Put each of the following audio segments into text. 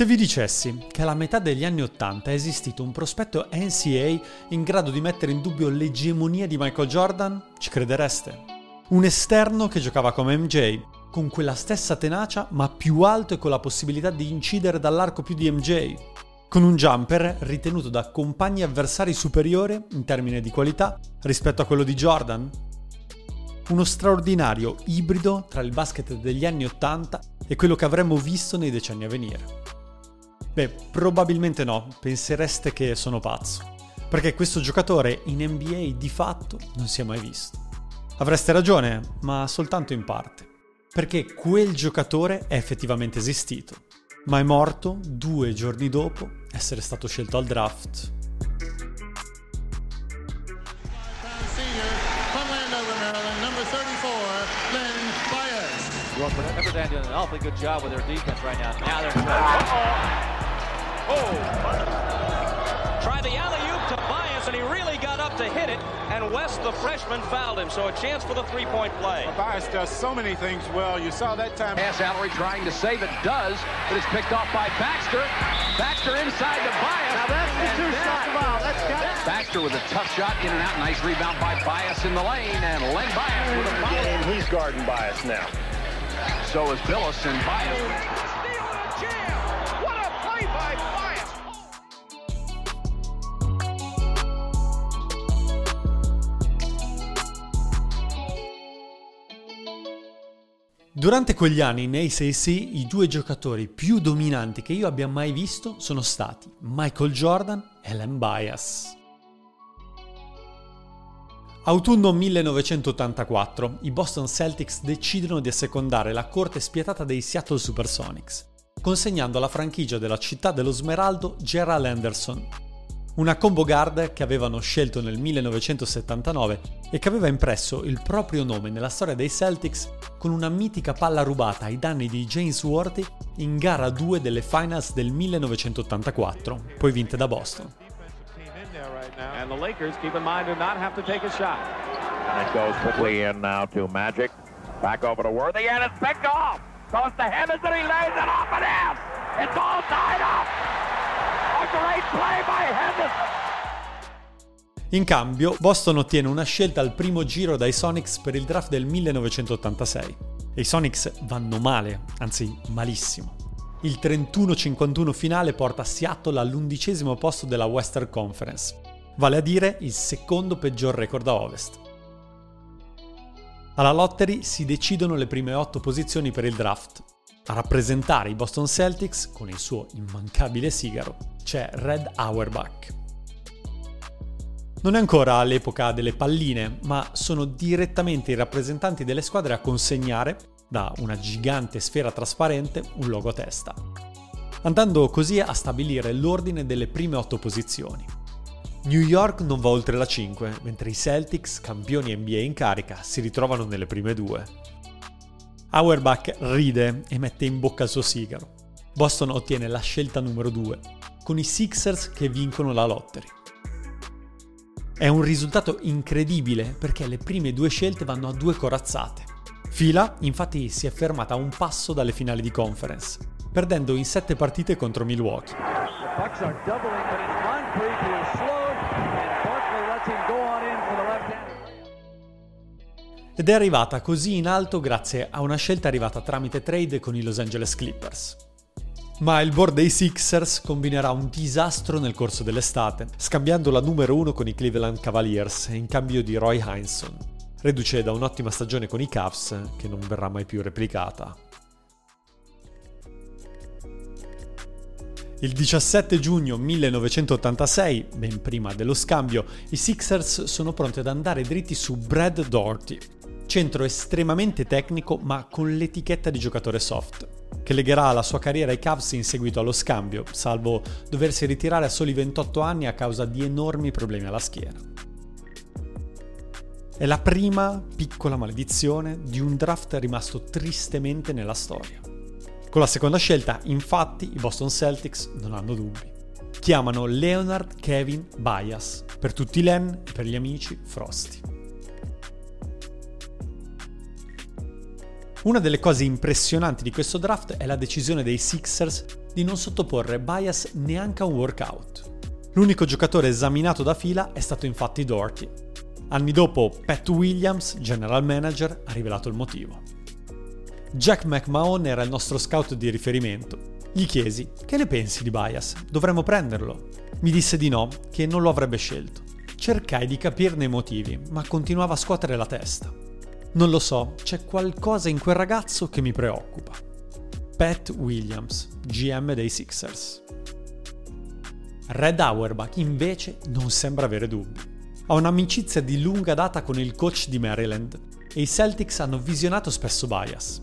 Se vi dicessi che alla metà degli anni Ottanta è esistito un prospetto NCA in grado di mettere in dubbio l'egemonia di Michael Jordan, ci credereste? Un esterno che giocava come MJ, con quella stessa tenacia ma più alto e con la possibilità di incidere dall'arco più di MJ, con un jumper ritenuto da compagni avversari superiore in termini di qualità rispetto a quello di Jordan? Uno straordinario ibrido tra il basket degli anni Ottanta e quello che avremmo visto nei decenni a venire. Beh, probabilmente no, pensereste che sono pazzo, perché questo giocatore in NBA di fatto non si è mai visto. Avreste ragione, ma soltanto in parte, perché quel giocatore è effettivamente esistito, ma è morto due giorni dopo essere stato scelto al draft. Rivers Oh! Try the alley-oop to Bias, and he really got up to hit it, and West, the freshman, fouled him, so a chance for the three-point play. Bias does so many things well. You saw that time. Pass Allery trying to save it, does, but it's picked off by Baxter. Baxter inside to Bias. Now that's the two-shot foul. That's got it. Baxter with a tough shot, in and out. Nice rebound by Bias in the lane, and Len Bias with a foul. He's guarding Bias now. So is Billis and Bias. Durante quegli anni in ACC i due giocatori più dominanti che io abbia mai visto sono stati Michael Jordan e Len Bias. Autunno 1984, i Boston Celtics decidono di assecondare la corte spietata dei Seattle Supersonics, consegnando alla franchigia della città dello Smeraldo Gerald Anderson, una combo guard che avevano scelto nel 1979 e che aveva impresso il proprio nome nella storia dei Celtics con una mitica palla rubata ai danni di James Worthy in gara 2 delle finals del 1984, poi vinte da Boston. And the Lakers keep in mind to not have to take a shot. And it goes quickly in cambio, Boston ottiene una scelta al primo giro dai Sonics per il draft del 1986. E i Sonics vanno male, anzi malissimo. Il 31-51 finale porta Seattle all'undicesimo posto della Western Conference, vale a dire il secondo peggior record a ovest. Alla lottery si decidono le prime otto posizioni per il draft. A rappresentare i Boston Celtics, con il suo immancabile sigaro, c'è Red Auerbach. Non è ancora l'epoca delle palline, ma sono direttamente i rappresentanti delle squadre a consegnare, da una gigante sfera trasparente, un logo a testa, andando così a stabilire l'ordine delle prime otto posizioni. New York non va oltre la 5, mentre i Celtics, campioni NBA in carica, si ritrovano nelle prime due. Auerbach ride e mette in bocca il suo sigaro. Boston ottiene la scelta numero 2, con i Sixers che vincono la lottery. È un risultato incredibile perché le prime due scelte vanno a due corazzate. Fila infatti si è fermata a un passo dalle finali di conference, perdendo in sette partite contro Milwaukee. Ed è arrivata così in alto grazie a una scelta arrivata tramite trade con i Los Angeles Clippers. Ma il board dei Sixers combinerà un disastro nel corso dell'estate, scambiando la numero 1 con i Cleveland Cavaliers in cambio di Roy Heinsohn, reduce da un'ottima stagione con i Cavs che non verrà mai più replicata. Il 17 giugno 1986, ben prima dello scambio, i Sixers sono pronti ad andare dritti su Brad Doherty, centro estremamente tecnico ma con l'etichetta di giocatore soft, che legherà la sua carriera ai Cavs in seguito allo scambio, salvo doversi ritirare a soli 28 anni a causa di enormi problemi alla schiena. È la prima piccola maledizione di un draft rimasto tristemente nella storia. Con la seconda scelta, infatti, i Boston Celtics non hanno dubbi. Chiamano Leonard Kevin Bias, per tutti Len e per gli amici Frosty. Una delle cose impressionanti di questo draft è la decisione dei Sixers di non sottoporre Bias neanche a un workout. L'unico giocatore esaminato da fila è stato infatti Doherty. Anni dopo, Pat Williams, general manager, ha rivelato il motivo. Jack McMahon era il nostro scout di riferimento. Gli chiesi: Che ne pensi di Bias? Dovremmo prenderlo? Mi disse di no, che non lo avrebbe scelto. Cercai di capirne i motivi, ma continuava a scuotere la testa. Non lo so, c'è qualcosa in quel ragazzo che mi preoccupa. Pat Williams, GM dei Sixers. Red Auerbach invece non sembra avere dubbi. Ha un'amicizia di lunga data con il coach di Maryland e i Celtics hanno visionato spesso Bias.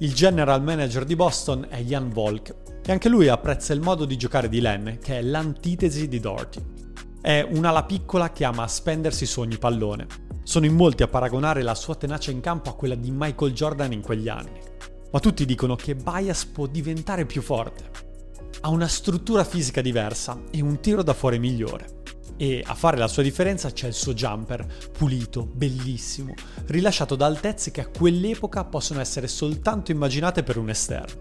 Il general manager di Boston è Jan Volk e anche lui apprezza il modo di giocare di Len, che è l'antitesi di Doherty. È un'ala piccola che ama spendersi su ogni pallone. Sono in molti a paragonare la sua tenacia in campo a quella di Michael Jordan in quegli anni. Ma tutti dicono che Bias può diventare più forte. Ha una struttura fisica diversa e un tiro da fuori migliore e a fare la sua differenza c'è il suo jumper, pulito, bellissimo, rilasciato da altezze che a quell'epoca possono essere soltanto immaginate per un esterno.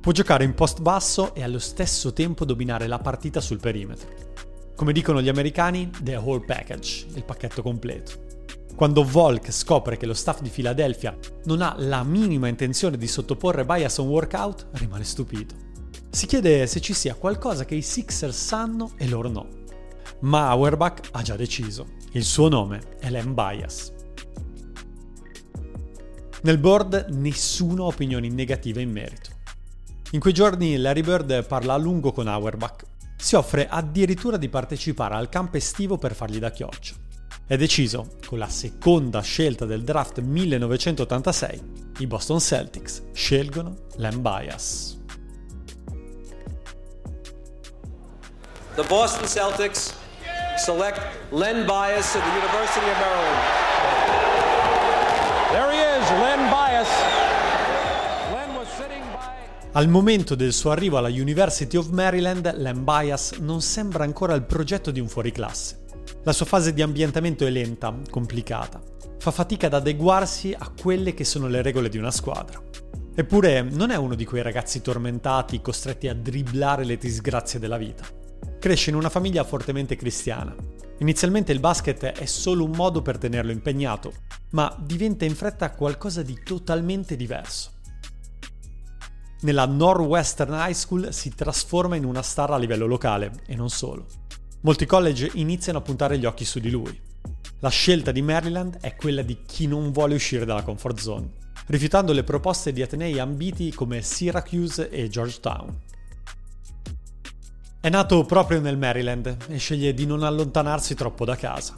Può giocare in post basso e allo stesso tempo dominare la partita sul perimetro. Come dicono gli americani, the whole package, il pacchetto completo. Quando Volk scopre che lo staff di Philadelphia non ha la minima intenzione di sottoporre Bias a un workout, rimane stupito. Si chiede se ci sia qualcosa che i Sixers sanno e loro no ma Auerbach ha già deciso. Il suo nome è Len Bias. Nel board nessuno ha opinioni negative in merito. In quei giorni Larry Bird parla a lungo con Auerbach. Si offre addirittura di partecipare al campo estivo per fargli da chioccia. È deciso, con la seconda scelta del draft 1986, i Boston Celtics scelgono Len Bias. The Boston Celtics select Len Bias of the University of Maryland. Al momento del suo arrivo alla University of Maryland, Len Bias non sembra ancora il progetto di un fuoriclasse. La sua fase di ambientamento è lenta, complicata. Fa fatica ad adeguarsi a quelle che sono le regole di una squadra. Eppure non è uno di quei ragazzi tormentati, costretti a dribblare le disgrazie della vita. Cresce in una famiglia fortemente cristiana. Inizialmente il basket è solo un modo per tenerlo impegnato, ma diventa in fretta qualcosa di totalmente diverso. Nella Northwestern High School si trasforma in una star a livello locale, e non solo. Molti college iniziano a puntare gli occhi su di lui. La scelta di Maryland è quella di chi non vuole uscire dalla comfort zone, rifiutando le proposte di atenei ambiti come Syracuse e Georgetown. È nato proprio nel Maryland e sceglie di non allontanarsi troppo da casa.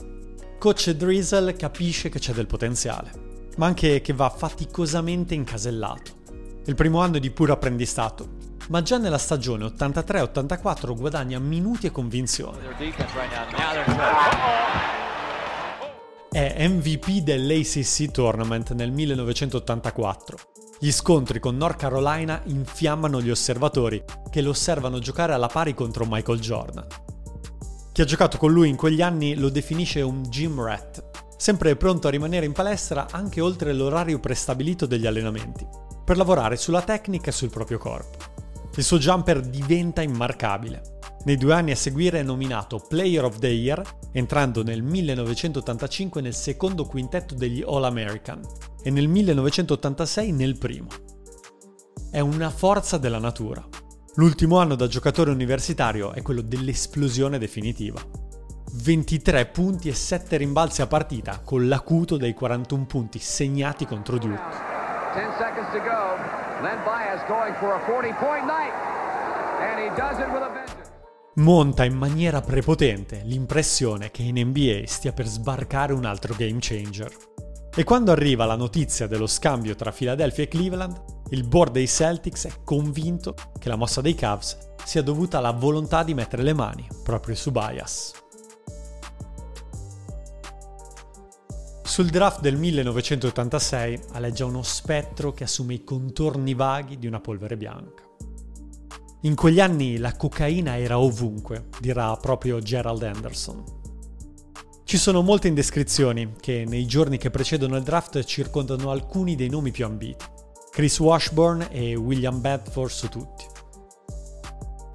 Coach Drizzle capisce che c'è del potenziale, ma anche che va faticosamente incasellato. Il primo anno è di puro apprendistato, ma già nella stagione 83-84 guadagna minuti e convinzione. È MVP dell'ACC Tournament nel 1984 gli scontri con North Carolina infiammano gli osservatori, che lo osservano giocare alla pari contro Michael Jordan. Chi ha giocato con lui in quegli anni lo definisce un gym rat, sempre pronto a rimanere in palestra anche oltre l'orario prestabilito degli allenamenti, per lavorare sulla tecnica e sul proprio corpo. Il suo jumper diventa immarcabile nei due anni a seguire è nominato Player of the Year, entrando nel 1985 nel secondo quintetto degli All-American e nel 1986 nel primo. È una forza della natura. L'ultimo anno da giocatore universitario è quello dell'esplosione definitiva. 23 punti e 7 rimbalzi a partita con l'acuto dei 41 punti segnati contro Duke. 10 seconds to go. Len Bias going for a 40 point night. And he does it with a monta in maniera prepotente l'impressione che in NBA stia per sbarcare un altro game changer. E quando arriva la notizia dello scambio tra Philadelphia e Cleveland, il board dei Celtics è convinto che la mossa dei Cavs sia dovuta alla volontà di mettere le mani proprio su Bias. Sul draft del 1986 aleggia uno spettro che assume i contorni vaghi di una polvere bianca. In quegli anni la cocaina era ovunque, dirà proprio Gerald Anderson. Ci sono molte indiscrezioni che nei giorni che precedono il draft circondano alcuni dei nomi più ambiti. Chris Washburn e William Bedford su tutti.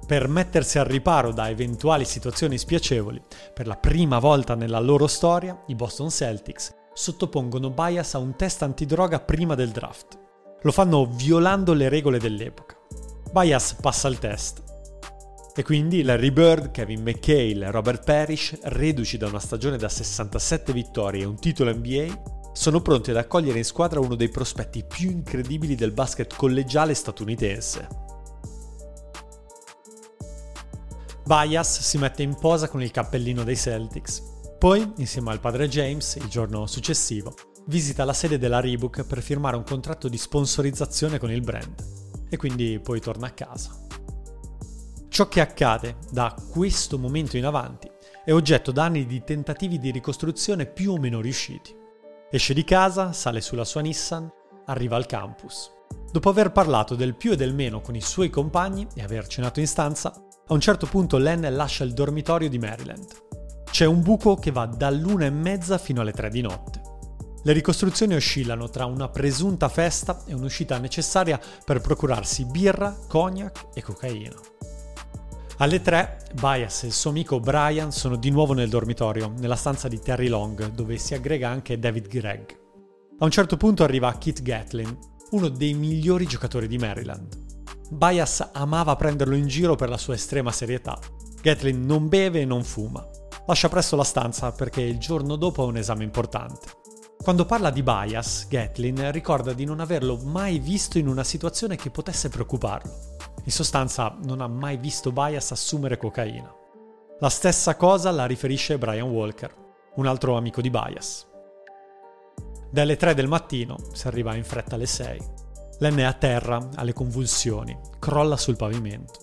Per mettersi al riparo da eventuali situazioni spiacevoli, per la prima volta nella loro storia, i Boston Celtics sottopongono Bias a un test antidroga prima del draft. Lo fanno violando le regole dell'epoca. Bias passa il test. E quindi Larry Bird, Kevin McHale, Robert Parrish, reduci da una stagione da 67 vittorie e un titolo NBA, sono pronti ad accogliere in squadra uno dei prospetti più incredibili del basket collegiale statunitense. Bias si mette in posa con il cappellino dei Celtics. Poi, insieme al padre James, il giorno successivo, visita la sede della Reebok per firmare un contratto di sponsorizzazione con il brand. E quindi poi torna a casa. Ciò che accade da questo momento in avanti è oggetto da anni di tentativi di ricostruzione più o meno riusciti. Esce di casa, sale sulla sua Nissan, arriva al campus. Dopo aver parlato del più e del meno con i suoi compagni e aver cenato in stanza, a un certo punto Len lascia il dormitorio di Maryland. C'è un buco che va dall'una e mezza fino alle tre di notte. Le ricostruzioni oscillano tra una presunta festa e un'uscita necessaria per procurarsi birra, cognac e cocaina. Alle tre, Bias e il suo amico Brian sono di nuovo nel dormitorio, nella stanza di Terry Long, dove si aggrega anche David Gregg. A un certo punto arriva Kit Gatlin, uno dei migliori giocatori di Maryland. Bias amava prenderlo in giro per la sua estrema serietà. Gatlin non beve e non fuma. Lascia presto la stanza perché il giorno dopo ha un esame importante. Quando parla di Bias, Gatlin ricorda di non averlo mai visto in una situazione che potesse preoccuparlo. In sostanza, non ha mai visto Bias assumere cocaina. La stessa cosa la riferisce Brian Walker, un altro amico di Bias. Dalle 3 del mattino si arriva in fretta alle 6. Len è a terra, alle convulsioni, crolla sul pavimento.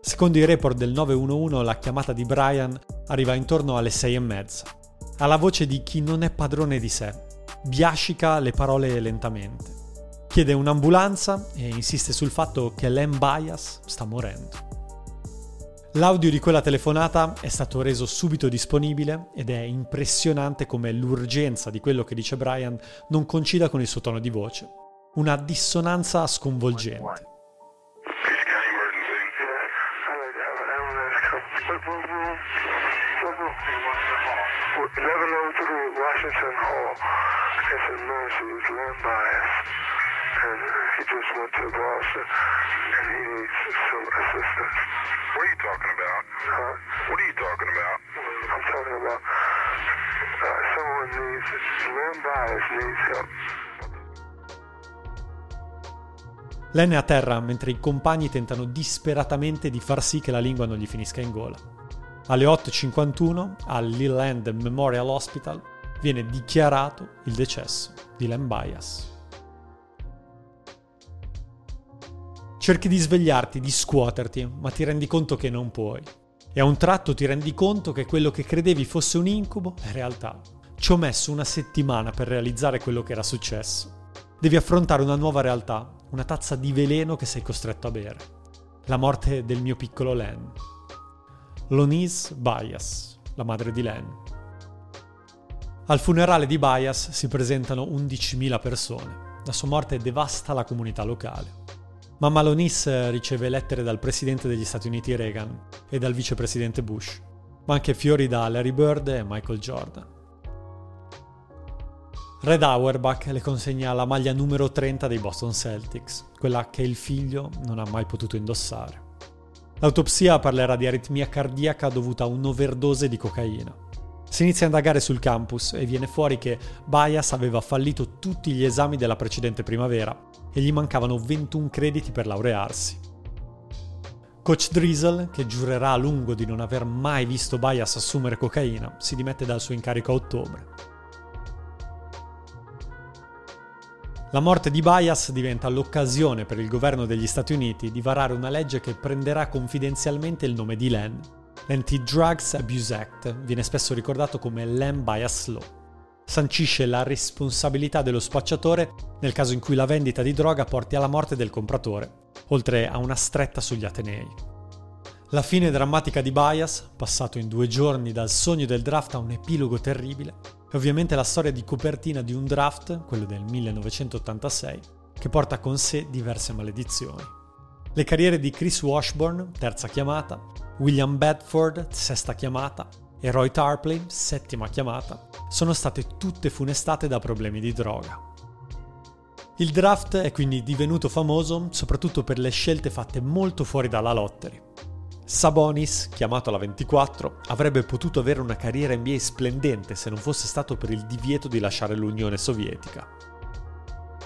Secondo i report del 911 la chiamata di Brian arriva intorno alle sei e mezza. Ha la voce di chi non è padrone di sé, biascica le parole lentamente. Chiede un'ambulanza e insiste sul fatto che Len Bias sta morendo. L'audio di quella telefonata è stato reso subito disponibile ed è impressionante come l'urgenza di quello che dice Brian non coincida con il suo tono di voce una dissonanza sconvolgente. He just went to Boston and he needs some assistance. What are you talking about? Huh? What are you talking about? I'm talking about uh, someone needs, Len Bias needs help. Len è a terra mentre i compagni tentano disperatamente di far sì che la lingua non gli finisca in gola. Alle 8.51 al Lil End Memorial Hospital viene dichiarato il decesso di Len Bias. Cerchi di svegliarti, di scuoterti, ma ti rendi conto che non puoi. E a un tratto ti rendi conto che quello che credevi fosse un incubo è realtà. Ci ho messo una settimana per realizzare quello che era successo. Devi affrontare una nuova realtà, una tazza di veleno che sei costretto a bere. La morte del mio piccolo Len. Lonise Bias, la madre di Len. Al funerale di Bias si presentano 11.000 persone. La sua morte devasta la comunità locale. Mamma Lonise riceve lettere dal presidente degli Stati Uniti Reagan e dal vicepresidente Bush, ma anche fiori da Larry Bird e Michael Jordan. Red Auerbach le consegna la maglia numero 30 dei Boston Celtics, quella che il figlio non ha mai potuto indossare. L'autopsia parlerà di aritmia cardiaca dovuta a un'overdose di cocaina. Si inizia a indagare sul campus e viene fuori che Bias aveva fallito tutti gli esami della precedente primavera e gli mancavano 21 crediti per laurearsi. Coach Drizzle, che giurerà a lungo di non aver mai visto Bias assumere cocaina, si dimette dal suo incarico a ottobre. La morte di Bias diventa l'occasione per il governo degli Stati Uniti di varare una legge che prenderà confidenzialmente il nome di Len. L'Anti-Drugs Abuse Act viene spesso ricordato come Len Bias Law. Sancisce la responsabilità dello spacciatore nel caso in cui la vendita di droga porti alla morte del compratore, oltre a una stretta sugli Atenei. La fine drammatica di Bias, passato in due giorni dal sogno del draft a un epilogo terribile, è ovviamente la storia di copertina di un draft, quello del 1986, che porta con sé diverse maledizioni. Le carriere di Chris Washburn, terza chiamata, William Bedford, sesta chiamata, e Roy Tarpley, settima chiamata, sono state tutte funestate da problemi di droga. Il draft è quindi divenuto famoso soprattutto per le scelte fatte molto fuori dalla lottery. Sabonis, chiamato alla 24, avrebbe potuto avere una carriera NBA splendente se non fosse stato per il divieto di lasciare l'Unione Sovietica.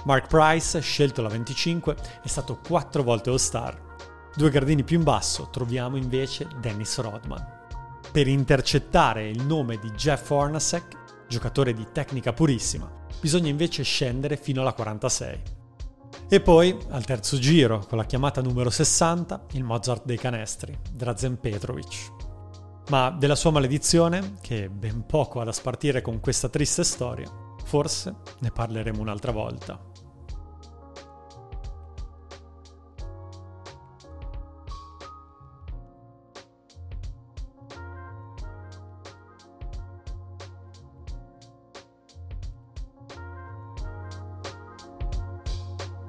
Mark Price, scelto alla 25, è stato quattro volte All-Star. Due gradini più in basso troviamo invece Dennis Rodman. Per intercettare il nome di Jeff Hornacek, giocatore di tecnica purissima, bisogna invece scendere fino alla 46. E poi, al terzo giro, con la chiamata numero 60, il Mozart dei canestri, Drazen Petrovic. Ma della sua maledizione, che ben poco ha da spartire con questa triste storia, forse ne parleremo un'altra volta.